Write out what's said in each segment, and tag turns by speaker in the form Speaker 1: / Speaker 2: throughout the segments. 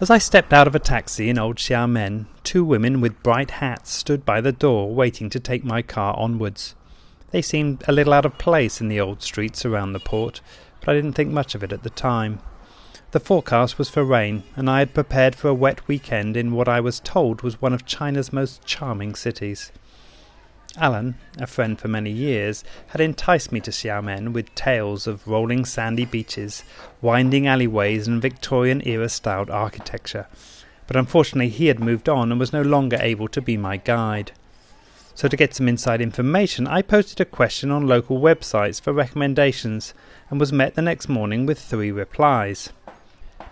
Speaker 1: As I stepped out of a taxi in old Xiamen, two women with bright hats stood by the door waiting to take my car onwards. They seemed a little out of place in the old streets around the port, but I didn't think much of it at the time. The forecast was for rain, and I had prepared for a wet weekend in what I was told was one of China's most charming cities. Alan, a friend for many years, had enticed me to Xiamen with tales of rolling sandy beaches, winding alleyways, and Victorian era styled architecture. But unfortunately, he had moved on and was no longer able to be my guide. So, to get some inside information, I posted a question on local websites for recommendations and was met the next morning with three replies.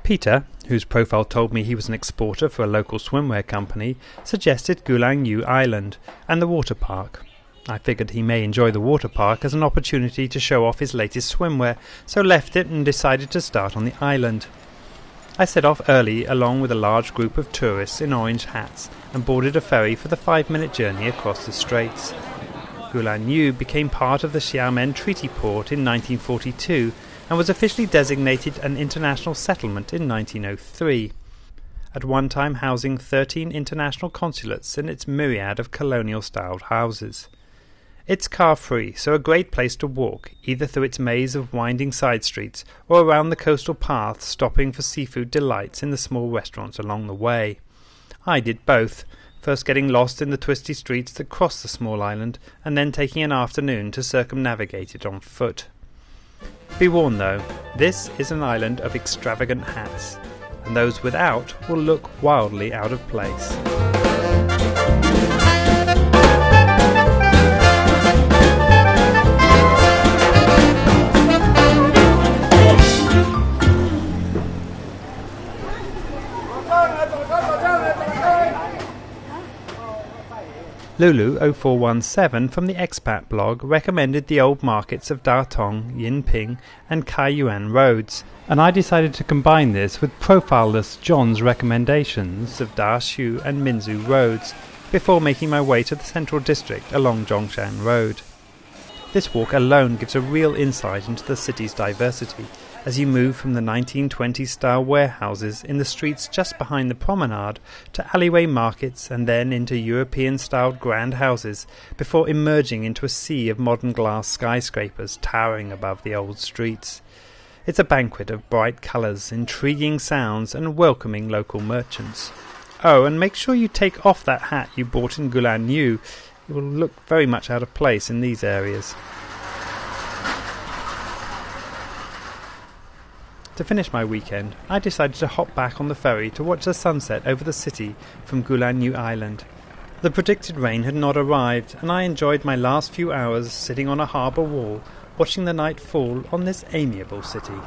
Speaker 1: Peter, whose profile told me he was an exporter for a local swimwear company, suggested Gulangyu Island and the water park. I figured he may enjoy the water park as an opportunity to show off his latest swimwear, so left it and decided to start on the island. I set off early along with a large group of tourists in orange hats and boarded a ferry for the five minute journey across the straits. Gulangyu became part of the Xiamen Treaty Port in 1942 and was officially designated an international settlement in 1903, at one time housing 13 international consulates and its myriad of colonial styled houses. It's car free, so a great place to walk, either through its maze of winding side streets or around the coastal paths, stopping for seafood delights in the small restaurants along the way. I did both, first getting lost in the twisty streets that cross the small island, and then taking an afternoon to circumnavigate it on foot. Be warned though, this is an island of extravagant hats, and those without will look wildly out of place. Lulu0417 from the Expat blog recommended the old markets of Datong, Yinping, and Kaiyuan roads, and I decided to combine this with profileless John's recommendations of Dashu and Minzu roads before making my way to the central district along Zhongshan Road. This walk alone gives a real insight into the city's diversity as you move from the 1920s style warehouses in the streets just behind the promenade to alleyway markets and then into European styled grand houses before emerging into a sea of modern glass skyscrapers towering above the old streets. It's a banquet of bright colours, intriguing sounds, and welcoming local merchants. Oh, and make sure you take off that hat you bought in Gulangyu. It will look very much out of place in these areas. To finish my weekend, I decided to hop back on the ferry to watch the sunset over the city from Gulangyu Island. The predicted rain had not arrived, and I enjoyed my last few hours sitting on a harbour wall, watching the night fall on this amiable city.